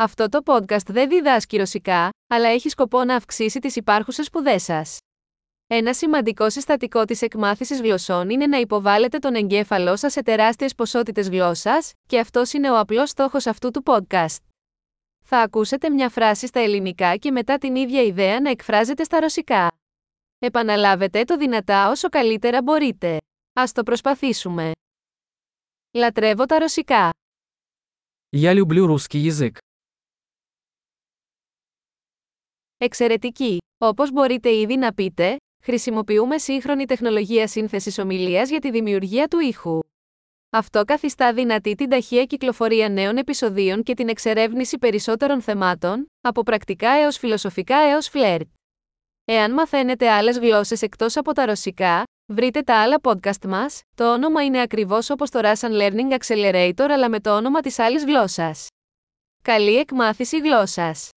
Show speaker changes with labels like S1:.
S1: Αυτό το podcast δεν διδάσκει ρωσικά, αλλά έχει σκοπό να αυξήσει τις υπάρχουσες σπουδές σας. Ένα σημαντικό συστατικό της εκμάθησης γλωσσών είναι να υποβάλλετε τον εγκέφαλό σας σε τεράστιες ποσότητες γλώσσας, και αυτό είναι ο απλός στόχος αυτού του podcast. Θα ακούσετε μια φράση στα ελληνικά και μετά την ίδια ιδέα να εκφράζεται στα ρωσικά. Επαναλάβετε το δυνατά όσο καλύτερα μπορείτε. Ας το προσπαθήσουμε. Λατρεύω τα ρωσικά.
S2: Я люблю русский язык.
S1: Εξαιρετική! Όπως μπορείτε ήδη να πείτε, χρησιμοποιούμε σύγχρονη τεχνολογία σύνθεσης ομιλίας για τη δημιουργία του ήχου. Αυτό καθιστά δυνατή την ταχεία κυκλοφορία νέων επεισοδίων και την εξερεύνηση περισσότερων θεμάτων, από πρακτικά έως φιλοσοφικά έως φλερτ. Εάν μαθαίνετε άλλες γλώσσες εκτός από τα ρωσικά, βρείτε τα άλλα podcast μας, το όνομα είναι ακριβώς όπως το Russian Learning Accelerator αλλά με το όνομα της άλλης γλώσσας. Καλή εκμάθηση γλώσσας!